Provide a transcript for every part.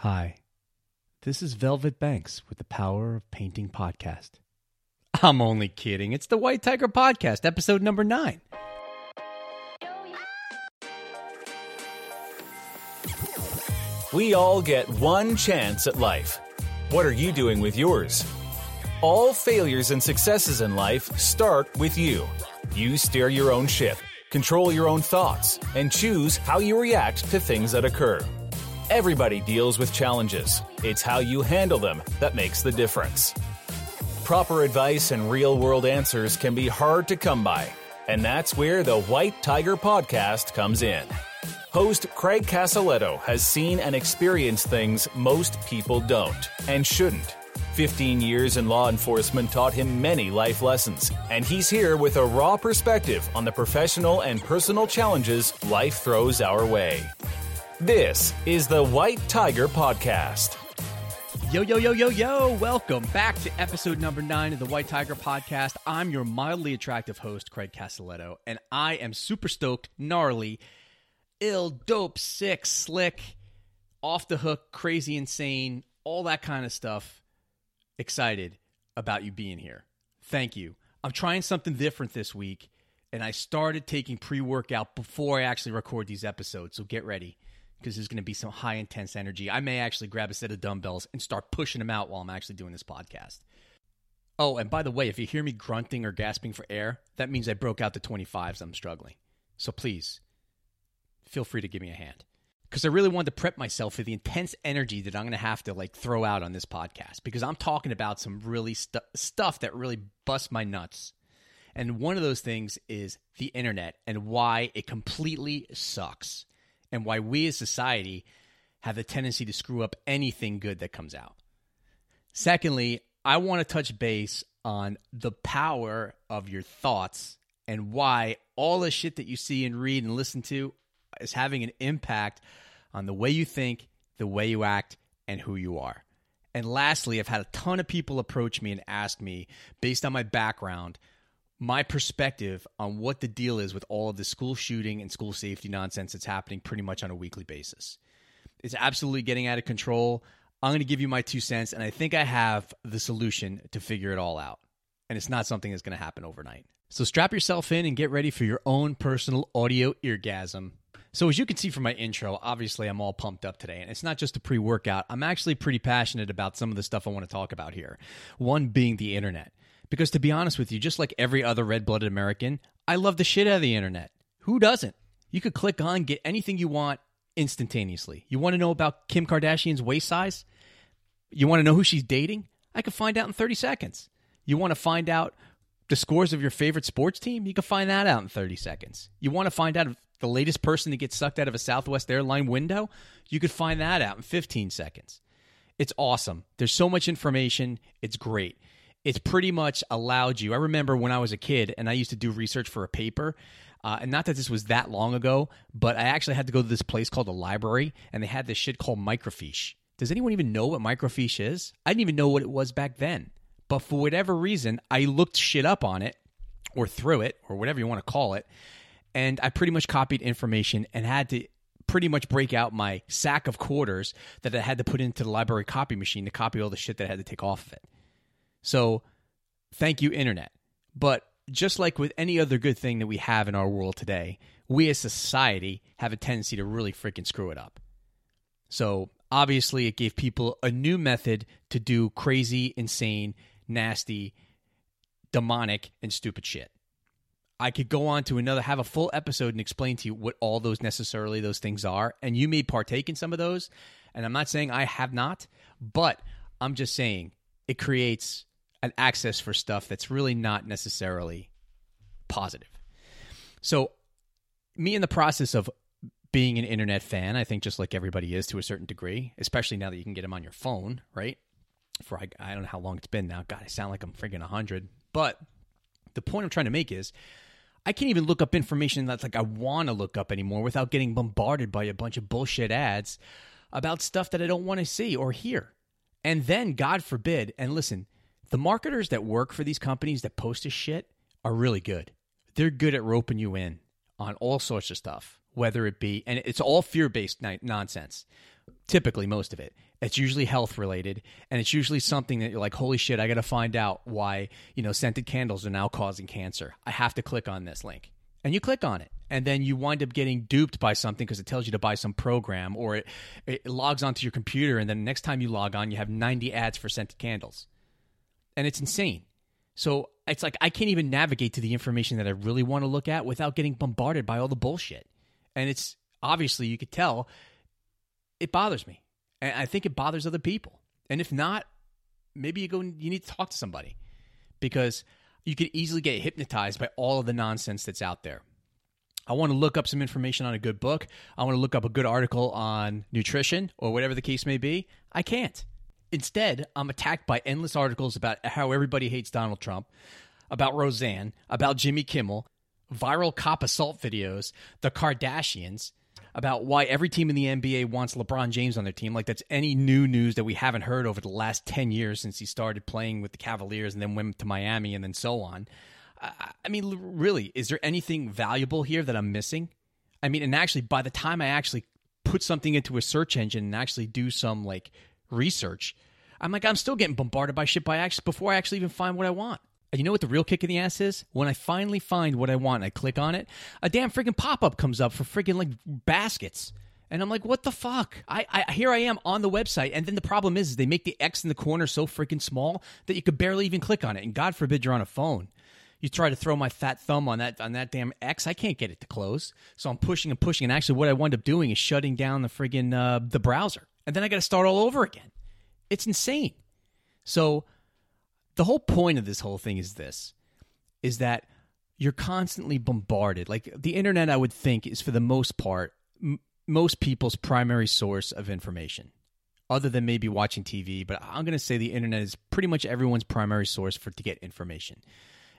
Hi, this is Velvet Banks with the Power of Painting podcast. I'm only kidding. It's the White Tiger podcast, episode number nine. We all get one chance at life. What are you doing with yours? All failures and successes in life start with you. You steer your own ship, control your own thoughts, and choose how you react to things that occur. Everybody deals with challenges. It's how you handle them that makes the difference. Proper advice and real world answers can be hard to come by, and that's where the White Tiger podcast comes in. Host Craig Casaletto has seen and experienced things most people don't and shouldn't. 15 years in law enforcement taught him many life lessons, and he's here with a raw perspective on the professional and personal challenges life throws our way. This is the White Tiger Podcast. Yo, yo, yo, yo, yo. Welcome back to episode number nine of the White Tiger podcast. I'm your mildly attractive host, Craig Casaletto, and I am super stoked, gnarly, ill, dope, sick, slick, off the hook, crazy, insane, all that kind of stuff. Excited about you being here. Thank you. I'm trying something different this week, and I started taking pre workout before I actually record these episodes, so get ready because there's going to be some high intense energy. I may actually grab a set of dumbbells and start pushing them out while I'm actually doing this podcast. Oh, and by the way, if you hear me grunting or gasping for air, that means I broke out the 25s. I'm struggling. So please feel free to give me a hand because I really wanted to prep myself for the intense energy that I'm going to have to like throw out on this podcast because I'm talking about some really stu- stuff that really busts my nuts. And one of those things is the internet and why it completely sucks and why we as society have the tendency to screw up anything good that comes out. Secondly, I want to touch base on the power of your thoughts and why all the shit that you see and read and listen to is having an impact on the way you think, the way you act, and who you are. And lastly, I've had a ton of people approach me and ask me, based on my background, my perspective on what the deal is with all of the school shooting and school safety nonsense that's happening pretty much on a weekly basis. It's absolutely getting out of control. I'm going to give you my two cents, and I think I have the solution to figure it all out. And it's not something that's going to happen overnight. So strap yourself in and get ready for your own personal audio eargasm. So, as you can see from my intro, obviously I'm all pumped up today. And it's not just a pre workout, I'm actually pretty passionate about some of the stuff I want to talk about here. One being the internet. Because to be honest with you, just like every other red blooded American, I love the shit out of the internet. Who doesn't? You could click on, get anything you want instantaneously. You want to know about Kim Kardashian's waist size? You want to know who she's dating? I could find out in 30 seconds. You want to find out the scores of your favorite sports team? You can find that out in 30 seconds. You want to find out the latest person to get sucked out of a Southwest airline window? You could find that out in 15 seconds. It's awesome. There's so much information. It's great it's pretty much allowed you. I remember when I was a kid and I used to do research for a paper. Uh, and not that this was that long ago, but I actually had to go to this place called a library, and they had this shit called microfiche. Does anyone even know what microfiche is? I didn't even know what it was back then. But for whatever reason, I looked shit up on it, or through it, or whatever you want to call it, and I pretty much copied information and had to pretty much break out my sack of quarters that I had to put into the library copy machine to copy all the shit that I had to take off of it. So thank you, Internet. But just like with any other good thing that we have in our world today, we as a society have a tendency to really freaking screw it up. So obviously, it gave people a new method to do crazy, insane, nasty, demonic, and stupid shit. I could go on to another, have a full episode and explain to you what all those necessarily those things are. And you may partake in some of those. And I'm not saying I have not, but I'm just saying it creates access for stuff that's really not necessarily positive. So, me in the process of being an internet fan, I think just like everybody is to a certain degree, especially now that you can get them on your phone, right? For I, I don't know how long it's been now. God, I sound like I'm freaking 100. But the point I'm trying to make is I can't even look up information that's like I want to look up anymore without getting bombarded by a bunch of bullshit ads about stuff that I don't want to see or hear. And then, God forbid, and listen, the marketers that work for these companies that post this shit are really good. They're good at roping you in. on all sorts of stuff, whether it be, and it's all fear based nonsense. Typically, most of it. It's usually health related, and it's usually something that you're like, holy shit, I got to find out why, you know, scented candles are now causing cancer. I have to click on this link. And you click on it, and then you wind up getting duped by something because it tells you to buy some program or it, it logs onto your computer, and then the next time you log on, you have 90 ads for scented candles. And it's insane. So it's like I can't even navigate to the information that I really want to look at without getting bombarded by all the bullshit. And it's obviously you could tell it bothers me. And I think it bothers other people. And if not, maybe you go you need to talk to somebody because you could easily get hypnotized by all of the nonsense that's out there. I want to look up some information on a good book. I want to look up a good article on nutrition or whatever the case may be. I can't. Instead, I'm attacked by endless articles about how everybody hates Donald Trump, about Roseanne, about Jimmy Kimmel, viral cop assault videos, the Kardashians, about why every team in the NBA wants LeBron James on their team. Like that's any new news that we haven't heard over the last 10 years since he started playing with the Cavaliers and then went to Miami and then so on. I mean, really, is there anything valuable here that I'm missing? I mean, and actually, by the time I actually put something into a search engine and actually do some like research, I'm like, I'm still getting bombarded by shit by actually before I actually even find what I want. And you know what the real kick in the ass is? When I finally find what I want, I click on it, a damn freaking pop up comes up for freaking like baskets. And I'm like, what the fuck? I, I here I am on the website, and then the problem is, is they make the X in the corner so freaking small that you could barely even click on it. And God forbid you're on a phone. You try to throw my fat thumb on that on that damn X, I can't get it to close. So I'm pushing and pushing, and actually, what I wind up doing is shutting down the friggin' uh, the browser, and then I got to start all over again. It's insane. So the whole point of this whole thing is this is that you're constantly bombarded. Like the internet I would think is for the most part m- most people's primary source of information. Other than maybe watching TV, but I'm going to say the internet is pretty much everyone's primary source for to get information.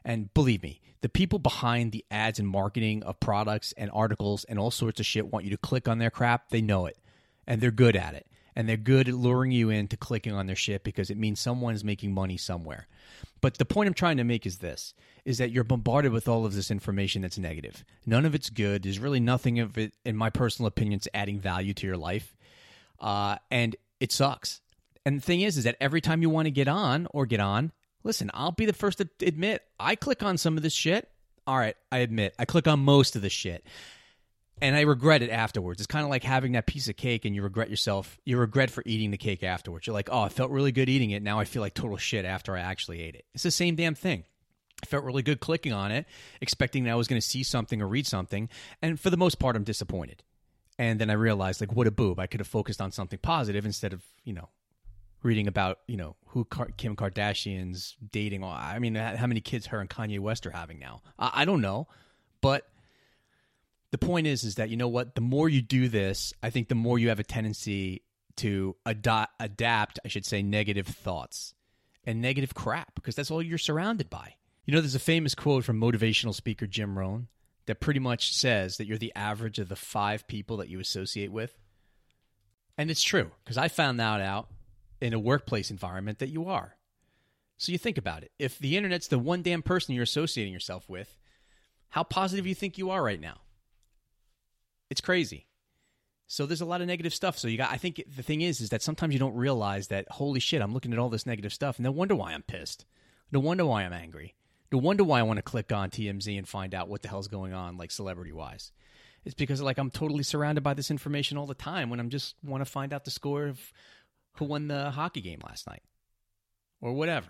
And believe me, the people behind the ads and marketing of products and articles and all sorts of shit want you to click on their crap. They know it and they're good at it and they're good at luring you into clicking on their shit because it means someone is making money somewhere. But the point I'm trying to make is this is that you're bombarded with all of this information that's negative. None of it's good. There's really nothing of it, in my personal opinion, is adding value to your life. Uh, and it sucks. And the thing is, is that every time you want to get on or get on, listen, I'll be the first to admit I click on some of this shit. All right, I admit I click on most of the shit and I regret it afterwards. It's kind of like having that piece of cake and you regret yourself. You regret for eating the cake afterwards. You're like, oh, I felt really good eating it. Now I feel like total shit after I actually ate it. It's the same damn thing. I felt really good clicking on it, expecting that I was going to see something or read something. And for the most part, I'm disappointed. And then I realized, like, what a boob. I could have focused on something positive instead of, you know, reading about, you know, who Kim Kardashian's dating. I mean, how many kids her and Kanye West are having now. I, I don't know. But the point is is that you know what? The more you do this i think the more you have a tendency to ad- adapt i should say negative thoughts and negative crap because that's all you're surrounded by. You know there's a famous quote from motivational speaker jim rohn that pretty much says that you're the average of the five people that you associate with. And it's true because i found that out in a workplace environment that you are. So you think about it. If the internet's the one damn person you're associating yourself with how positive you think you are right now it's crazy. So there's a lot of negative stuff. So you got I think the thing is is that sometimes you don't realize that holy shit, I'm looking at all this negative stuff. And no wonder why I'm pissed. No wonder why I'm angry. No wonder why I want to click on TMZ and find out what the hell's going on like celebrity wise. It's because like I'm totally surrounded by this information all the time when I'm just want to find out the score of who won the hockey game last night or whatever.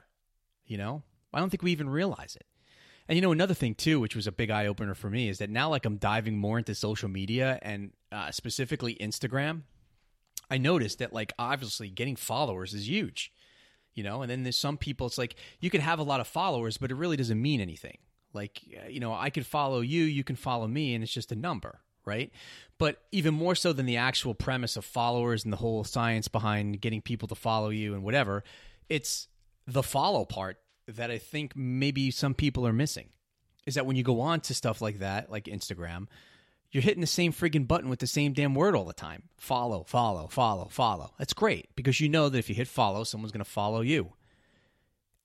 You know? I don't think we even realize it. And you know, another thing too, which was a big eye opener for me, is that now like I'm diving more into social media and uh, specifically Instagram. I noticed that like obviously getting followers is huge, you know. And then there's some people. It's like you could have a lot of followers, but it really doesn't mean anything. Like you know, I could follow you, you can follow me, and it's just a number, right? But even more so than the actual premise of followers and the whole science behind getting people to follow you and whatever, it's the follow part that I think maybe some people are missing is that when you go on to stuff like that, like Instagram, you're hitting the same friggin' button with the same damn word all the time. Follow, follow, follow, follow. That's great because you know that if you hit follow, someone's going to follow you.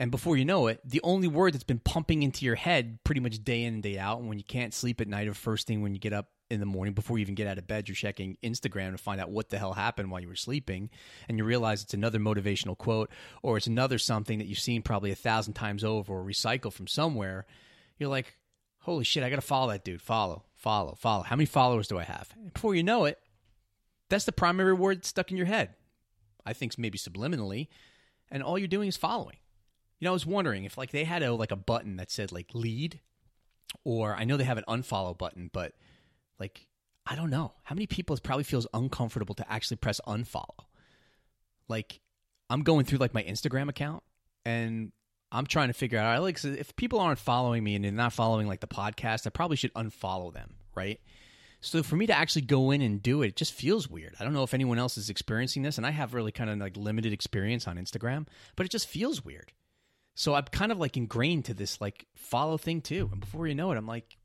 And before you know it, the only word that's been pumping into your head pretty much day in and day out, and when you can't sleep at night or first thing when you get up in the morning before you even get out of bed, you're checking Instagram to find out what the hell happened while you were sleeping, and you realize it's another motivational quote or it's another something that you've seen probably a thousand times over or recycled from somewhere. You're like, holy shit, I got to follow that dude. Follow, follow, follow. How many followers do I have? And before you know it, that's the primary word stuck in your head. I think maybe subliminally, and all you're doing is following. You know, I was wondering if like they had a like a button that said like lead, or I know they have an unfollow button, but like I don't know how many people it probably feels uncomfortable to actually press unfollow. Like I'm going through like my Instagram account and I'm trying to figure out like if people aren't following me and they're not following like the podcast, I probably should unfollow them, right? So for me to actually go in and do it, it just feels weird. I don't know if anyone else is experiencing this, and I have really kind of like limited experience on Instagram, but it just feels weird. So I'm kind of like ingrained to this like follow thing too. And before you know it, I'm like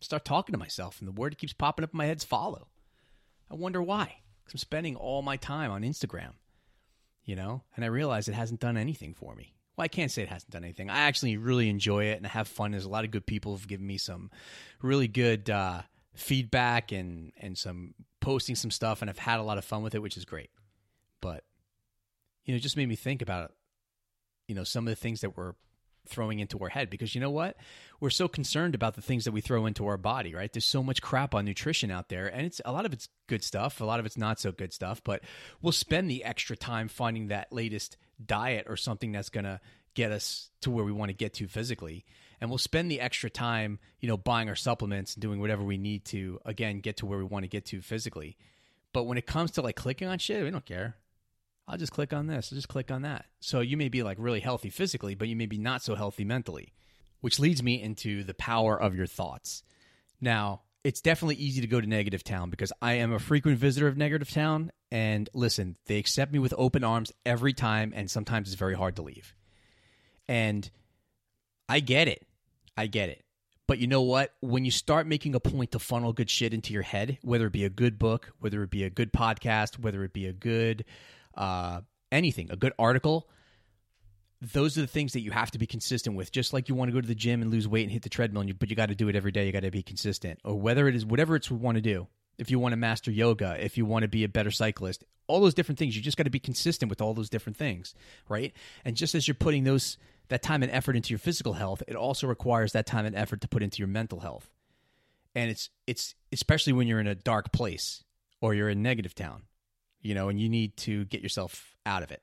start talking to myself, and the word keeps popping up in my head is follow. I wonder why. Because I'm spending all my time on Instagram, you know, and I realize it hasn't done anything for me. Well, I can't say it hasn't done anything. I actually really enjoy it and I have fun. There's a lot of good people who've given me some really good uh, feedback and and some posting some stuff, and I've had a lot of fun with it, which is great. But you know, it just made me think about you know some of the things that we're throwing into our head because you know what we're so concerned about the things that we throw into our body right there's so much crap on nutrition out there and it's a lot of it's good stuff a lot of it's not so good stuff but we'll spend the extra time finding that latest diet or something that's going to get us to where we want to get to physically and we'll spend the extra time, you know, buying our supplements and doing whatever we need to again get to where we want to get to physically. But when it comes to like clicking on shit, we don't care. I'll just click on this, I'll just click on that. So you may be like really healthy physically, but you may be not so healthy mentally, which leads me into the power of your thoughts. Now, it's definitely easy to go to Negative Town because I am a frequent visitor of Negative Town. And listen, they accept me with open arms every time, and sometimes it's very hard to leave. And I get it. I get it. But you know what? When you start making a point to funnel good shit into your head, whether it be a good book, whether it be a good podcast, whether it be a good uh, anything, a good article, those are the things that you have to be consistent with. Just like you want to go to the gym and lose weight and hit the treadmill, you, but you got to do it every day. You got to be consistent. Or whether it is whatever it's want to do. If you want to master yoga, if you want to be a better cyclist, all those different things, you just got to be consistent with all those different things, right? And just as you're putting those that time and effort into your physical health, it also requires that time and effort to put into your mental health. And it's it's especially when you're in a dark place or you're in negative town, you know, and you need to get yourself out of it.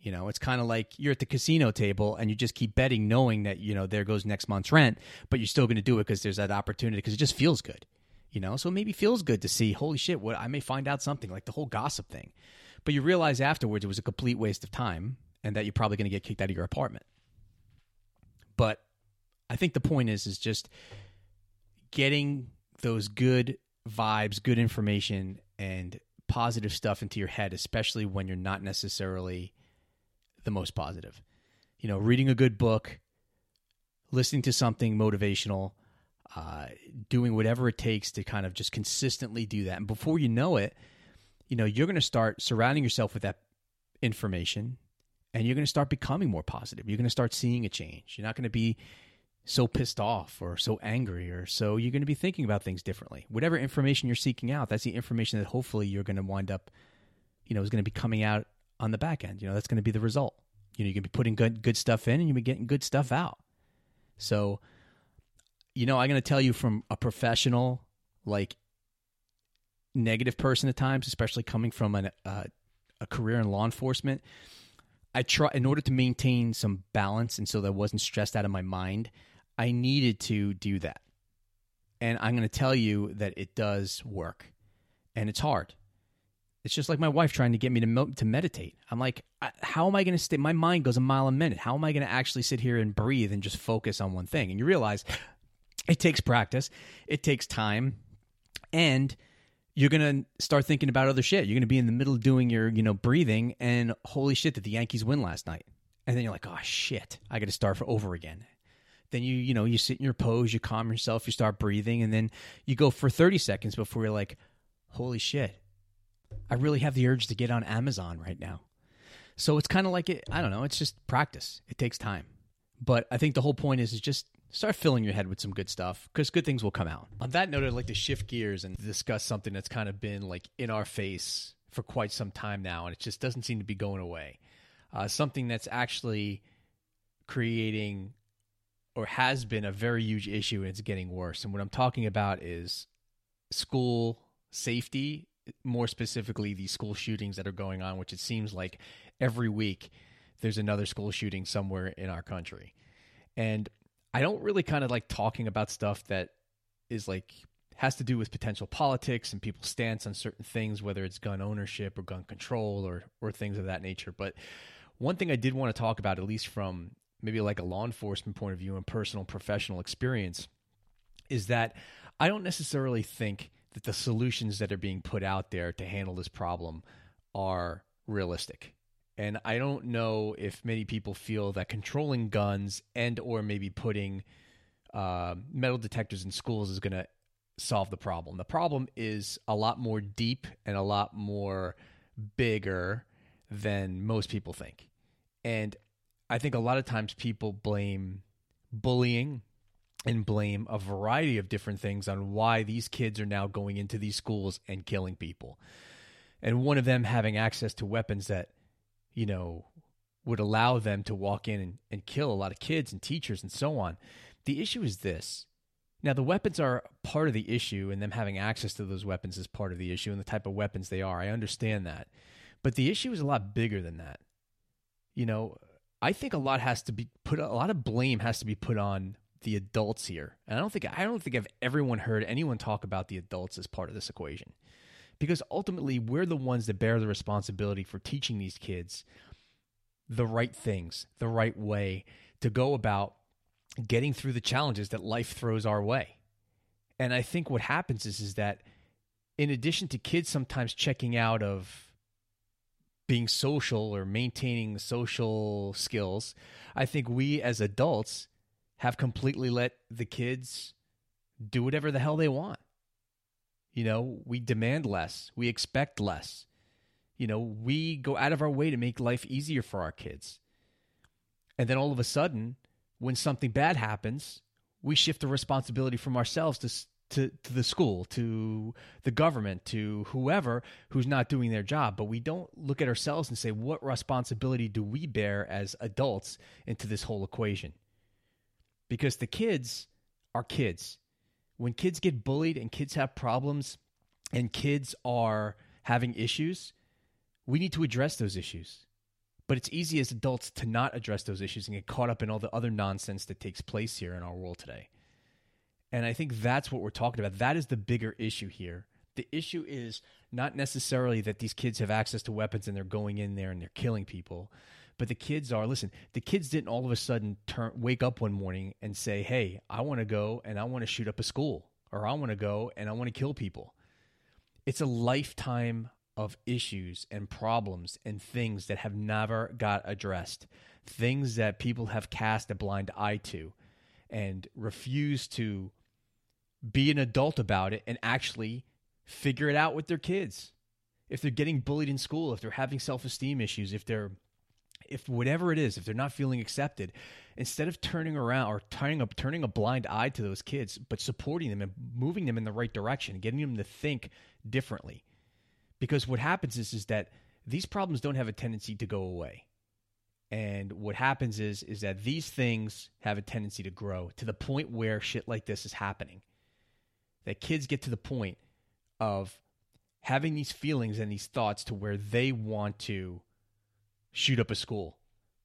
You know, it's kind of like you're at the casino table and you just keep betting knowing that, you know, there goes next month's rent, but you're still going to do it because there's that opportunity because it just feels good. You know, so maybe feels good to see, holy shit, what I may find out something like the whole gossip thing. But you realize afterwards it was a complete waste of time and that you're probably going to get kicked out of your apartment. But I think the point is is just getting those good vibes, good information and positive stuff into your head, especially when you're not necessarily the most positive. You know, reading a good book, listening to something motivational, uh, doing whatever it takes to kind of just consistently do that. And before you know it, you know, you're going to start surrounding yourself with that information and you're going to start becoming more positive. You're going to start seeing a change. You're not going to be so pissed off or so angry or so you're going to be thinking about things differently. Whatever information you're seeking out, that's the information that hopefully you're going to wind up, you know, is going to be coming out on the back end. You know, that's going to be the result. You know, you're going to be putting good good stuff in and you'll be getting good stuff out. So, you know, I'm going to tell you from a professional, like negative person at times, especially coming from an, uh, a career in law enforcement I try in order to maintain some balance and so that I wasn't stressed out of my mind, I needed to do that. And I'm going to tell you that it does work. And it's hard. It's just like my wife trying to get me to to meditate. I'm like, how am I going to stay? My mind goes a mile a minute. How am I going to actually sit here and breathe and just focus on one thing? And you realize it takes practice, it takes time, and you're gonna start thinking about other shit. You're gonna be in the middle of doing your, you know, breathing, and holy shit, did the Yankees win last night? And then you're like, oh shit, I got to start over again. Then you, you know, you sit in your pose, you calm yourself, you start breathing, and then you go for 30 seconds before you're like, holy shit, I really have the urge to get on Amazon right now. So it's kind of like it. I don't know. It's just practice. It takes time, but I think the whole point is is just start filling your head with some good stuff because good things will come out. On that note, I'd like to shift gears and discuss something that's kind of been like in our face for quite some time now, and it just doesn't seem to be going away. Uh, something that's actually creating or has been a very huge issue and it's getting worse. And what I'm talking about is school safety, more specifically, these school shootings that are going on, which it seems like every week there's another school shooting somewhere in our country. And I don't really kind of like talking about stuff that is like has to do with potential politics and people's stance on certain things, whether it's gun ownership or gun control or or things of that nature. But one thing I did want to talk about, at least from maybe like a law enforcement point of view and personal professional experience, is that I don't necessarily think that the solutions that are being put out there to handle this problem are realistic. And I don't know if many people feel that controlling guns and or maybe putting uh, metal detectors in schools is going to solve the problem. The problem is a lot more deep and a lot more bigger than most people think. And I think a lot of times people blame bullying and blame a variety of different things on why these kids are now going into these schools and killing people. And one of them having access to weapons that, you know, would allow them to walk in and, and kill a lot of kids and teachers and so on. The issue is this. Now, the weapons are part of the issue, and them having access to those weapons is part of the issue, and the type of weapons they are. I understand that. But the issue is a lot bigger than that. You know, I think a lot has to be put a lot of blame has to be put on the adults here. And I don't think I don't think I've everyone heard anyone talk about the adults as part of this equation. Because ultimately we're the ones that bear the responsibility for teaching these kids the right things, the right way to go about getting through the challenges that life throws our way. And I think what happens is is that in addition to kids sometimes checking out of being social or maintaining social skills, I think we as adults have completely let the kids do whatever the hell they want. You know, we demand less, we expect less. You know, we go out of our way to make life easier for our kids. And then all of a sudden, when something bad happens, we shift the responsibility from ourselves to to, to the school, to the government, to whoever who's not doing their job. But we don't look at ourselves and say, what responsibility do we bear as adults into this whole equation? Because the kids are kids. When kids get bullied and kids have problems and kids are having issues, we need to address those issues. But it's easy as adults to not address those issues and get caught up in all the other nonsense that takes place here in our world today. And I think that's what we're talking about. That is the bigger issue here. The issue is not necessarily that these kids have access to weapons and they're going in there and they're killing people, but the kids are listen, the kids didn't all of a sudden turn wake up one morning and say, "Hey, I want to go and I want to shoot up a school or I want to go and I want to kill people." It's a lifetime of issues and problems and things that have never got addressed. Things that people have cast a blind eye to and refuse to be an adult about it and actually figure it out with their kids. If they're getting bullied in school, if they're having self-esteem issues, if they're if whatever it is, if they're not feeling accepted, instead of turning around or turning a turning a blind eye to those kids, but supporting them and moving them in the right direction, getting them to think differently. Because what happens is is that these problems don't have a tendency to go away. And what happens is is that these things have a tendency to grow to the point where shit like this is happening that kids get to the point of having these feelings and these thoughts to where they want to shoot up a school,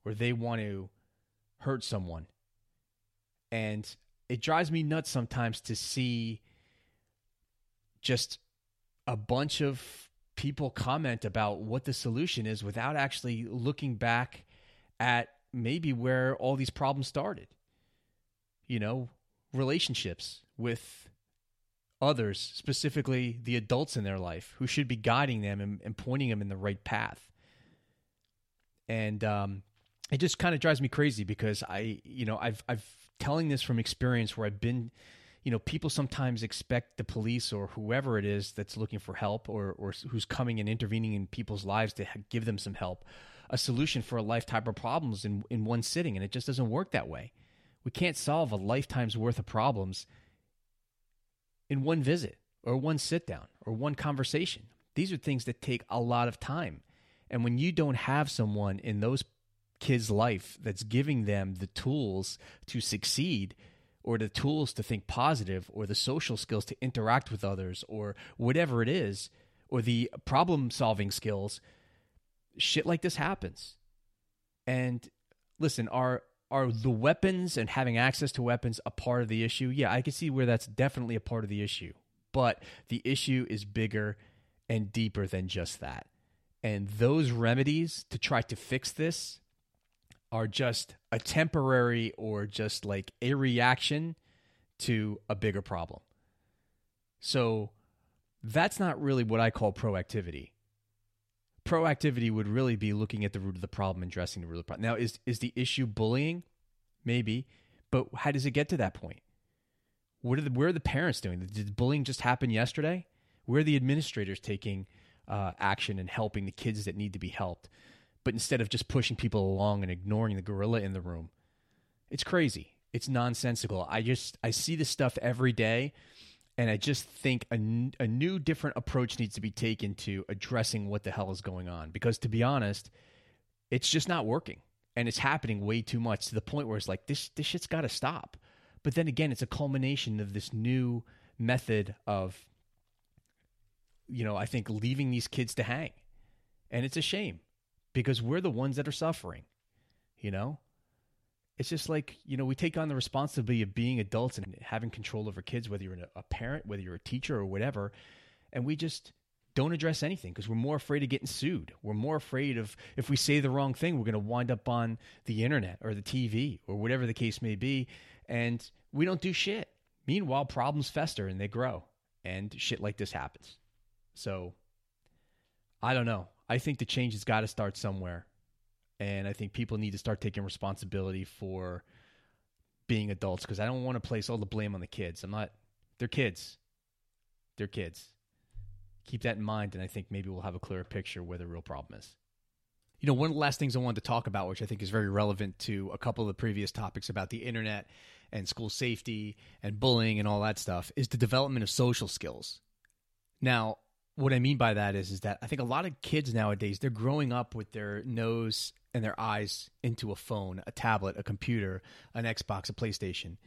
or they want to hurt someone. And it drives me nuts sometimes to see just a bunch of people comment about what the solution is without actually looking back at maybe where all these problems started. You know, relationships with others, specifically the adults in their life, who should be guiding them and, and pointing them in the right path. And um, it just kind of drives me crazy because I, you know, I've I've telling this from experience where I've been, you know, people sometimes expect the police or whoever it is that's looking for help or or who's coming and intervening in people's lives to give them some help a solution for a lifetime of problems in, in one sitting, and it just doesn't work that way. We can't solve a lifetime's worth of problems in one visit or one sit down or one conversation. These are things that take a lot of time. And when you don't have someone in those kids' life that's giving them the tools to succeed, or the tools to think positive, or the social skills to interact with others, or whatever it is, or the problem solving skills, shit like this happens. And listen, are are the weapons and having access to weapons a part of the issue? Yeah, I can see where that's definitely a part of the issue. But the issue is bigger and deeper than just that. And those remedies to try to fix this are just a temporary or just like a reaction to a bigger problem. So that's not really what I call proactivity. Proactivity would really be looking at the root of the problem and addressing the root of the problem. Now, is is the issue bullying? Maybe, but how does it get to that point? What are the where are the parents doing? Did bullying just happen yesterday? Where are the administrators taking uh, action and helping the kids that need to be helped? but instead of just pushing people along and ignoring the gorilla in the room. It's crazy. It's nonsensical. I just I see this stuff every day and I just think a, a new different approach needs to be taken to addressing what the hell is going on because to be honest, it's just not working and it's happening way too much to the point where it's like this this shit's got to stop. But then again, it's a culmination of this new method of you know, I think leaving these kids to hang. And it's a shame because we're the ones that are suffering. You know? It's just like, you know, we take on the responsibility of being adults and having control over kids, whether you're a parent, whether you're a teacher or whatever, and we just don't address anything because we're more afraid of getting sued. We're more afraid of if we say the wrong thing, we're going to wind up on the internet or the TV or whatever the case may be. And we don't do shit. Meanwhile, problems fester and they grow, and shit like this happens. So, I don't know. I think the change has got to start somewhere. And I think people need to start taking responsibility for being adults because I don't want to place all the blame on the kids. I'm not, they're kids. They're kids. Keep that in mind, and I think maybe we'll have a clearer picture where the real problem is. You know, one of the last things I wanted to talk about, which I think is very relevant to a couple of the previous topics about the internet and school safety and bullying and all that stuff, is the development of social skills. Now, what I mean by that is is that I think a lot of kids nowadays they're growing up with their nose and their eyes into a phone, a tablet, a computer, an Xbox, a PlayStation,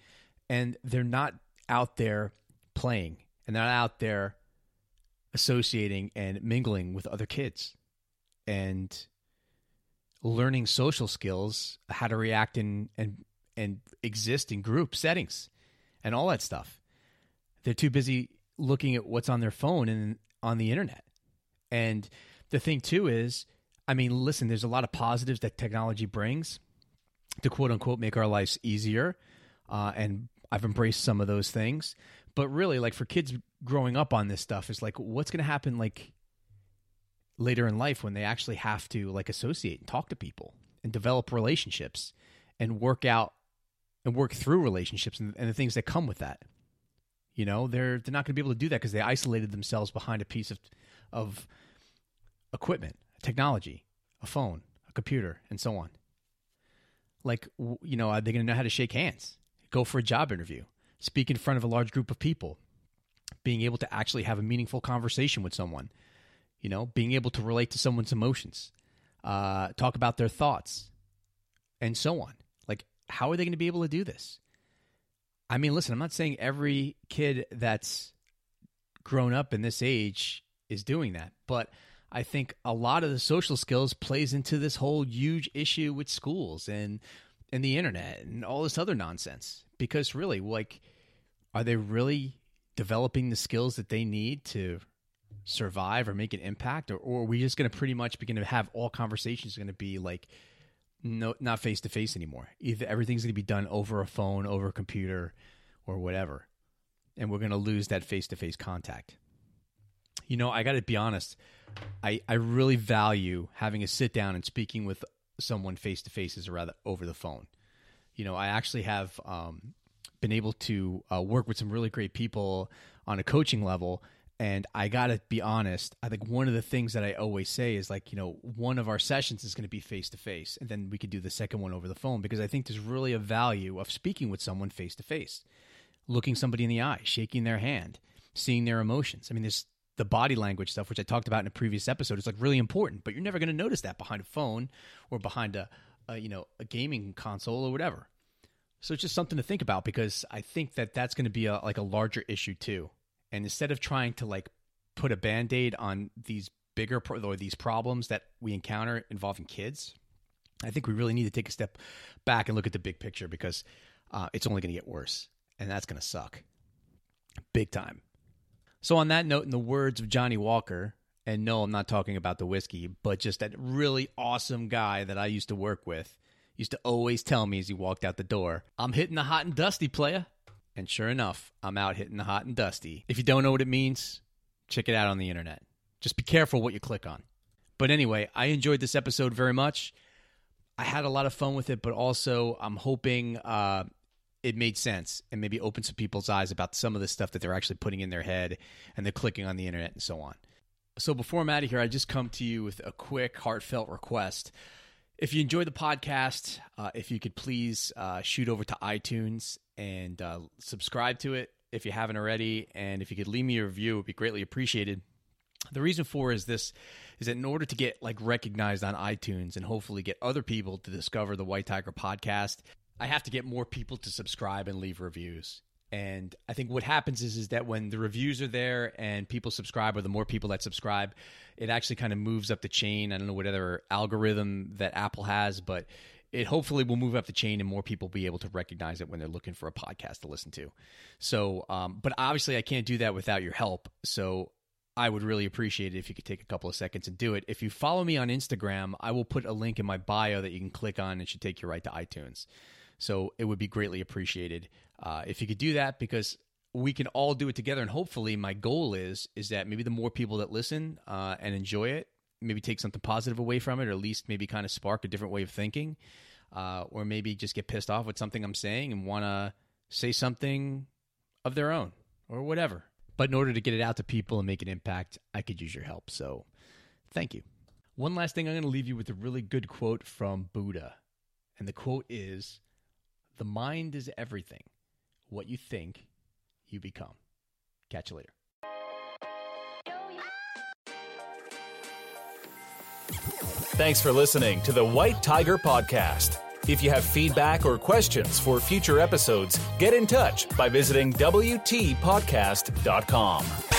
and they're not out there playing and they're not out there associating and mingling with other kids and learning social skills, how to react in and and exist in group settings and all that stuff. They're too busy looking at what's on their phone and on the internet. And the thing too is, I mean, listen, there's a lot of positives that technology brings to quote unquote make our lives easier. Uh, and I've embraced some of those things. But really, like for kids growing up on this stuff, is like what's going to happen like later in life when they actually have to like associate and talk to people and develop relationships and work out and work through relationships and, and the things that come with that. You know, they're they're not going to be able to do that because they isolated themselves behind a piece of of equipment, technology, a phone, a computer, and so on. Like, you know, are they going to know how to shake hands, go for a job interview, speak in front of a large group of people, being able to actually have a meaningful conversation with someone, you know, being able to relate to someone's emotions, uh, talk about their thoughts, and so on. Like, how are they going to be able to do this? I mean, listen, I'm not saying every kid that's grown up in this age is doing that, but I think a lot of the social skills plays into this whole huge issue with schools and and the internet and all this other nonsense. Because really, like, are they really developing the skills that they need to survive or make an impact, or, or are we just going to pretty much begin to have all conversations going to be like no not face to face anymore. Either everything's going to be done over a phone, over a computer, or whatever, and we're going to lose that face to face contact. You know, I got to be honest. I I really value having a sit down and speaking with someone face to face as rather over the phone. You know, I actually have um, been able to uh, work with some really great people on a coaching level, And I got to be honest, I think one of the things that I always say is like, you know, one of our sessions is going to be face to face, and then we could do the second one over the phone because I think there's really a value of speaking with someone face to face, looking somebody in the eye, shaking their hand, seeing their emotions. I mean, there's the body language stuff, which I talked about in a previous episode, is like really important, but you're never going to notice that behind a phone or behind a, a, you know, a gaming console or whatever. So it's just something to think about because I think that that's going to be a, like a larger issue too. And instead of trying to like put a band aid on these bigger pro- or these problems that we encounter involving kids, I think we really need to take a step back and look at the big picture because uh, it's only going to get worse, and that's going to suck big time. So, on that note, in the words of Johnny Walker, and no, I'm not talking about the whiskey, but just that really awesome guy that I used to work with, used to always tell me as he walked out the door, I'm hitting the hot and dusty, playa. And sure enough, I'm out hitting the hot and dusty. If you don't know what it means, check it out on the internet. Just be careful what you click on. But anyway, I enjoyed this episode very much. I had a lot of fun with it, but also I'm hoping uh, it made sense and maybe opened some people's eyes about some of the stuff that they're actually putting in their head and they're clicking on the internet and so on. So before I'm out of here, I just come to you with a quick, heartfelt request. If you enjoyed the podcast, uh, if you could please uh, shoot over to iTunes and uh, subscribe to it if you haven't already, and if you could leave me a review, it would be greatly appreciated. The reason for is this is that in order to get like recognized on iTunes and hopefully get other people to discover the White Tiger podcast, I have to get more people to subscribe and leave reviews. And I think what happens is is that when the reviews are there and people subscribe, or the more people that subscribe, it actually kind of moves up the chain. I don't know what other algorithm that Apple has, but it hopefully will move up the chain and more people be able to recognize it when they're looking for a podcast to listen to. So, um, but obviously, I can't do that without your help. So, I would really appreciate it if you could take a couple of seconds and do it. If you follow me on Instagram, I will put a link in my bio that you can click on and should take you right to iTunes. So it would be greatly appreciated uh, if you could do that because we can all do it together. And hopefully, my goal is is that maybe the more people that listen uh, and enjoy it, maybe take something positive away from it, or at least maybe kind of spark a different way of thinking, uh, or maybe just get pissed off with something I'm saying and want to say something of their own or whatever. But in order to get it out to people and make an impact, I could use your help. So thank you. One last thing, I'm going to leave you with a really good quote from Buddha. And the quote is The mind is everything. What you think, you become. Catch you later. Thanks for listening to the White Tiger Podcast. If you have feedback or questions for future episodes, get in touch by visiting WTPodcast.com.